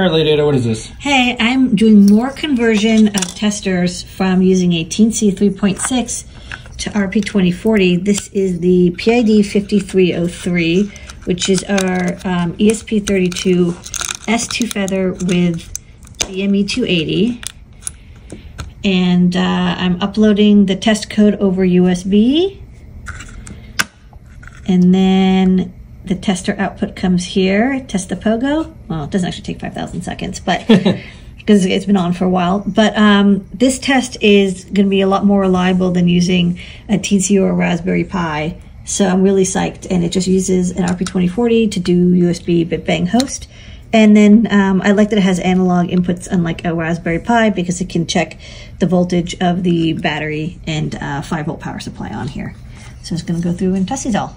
All right, Lady Ada, what is this? Hey, I'm doing more conversion of testers from using a Teensy 3.6 to RP2040. This is the PID 5303, which is our um, ESP32 S2 feather with the BME280. And uh, I'm uploading the test code over USB. And then the tester output comes here, test the pogo. Well, it doesn't actually take 5,000 seconds, but because it's been on for a while. But um, this test is going to be a lot more reliable than using a Teensy or a Raspberry Pi. So I'm really psyched. And it just uses an RP2040 to do USB bit bang host. And then um, I like that it has analog inputs unlike a Raspberry Pi because it can check the voltage of the battery and uh, 5 volt power supply on here. So just going to go through and test these all.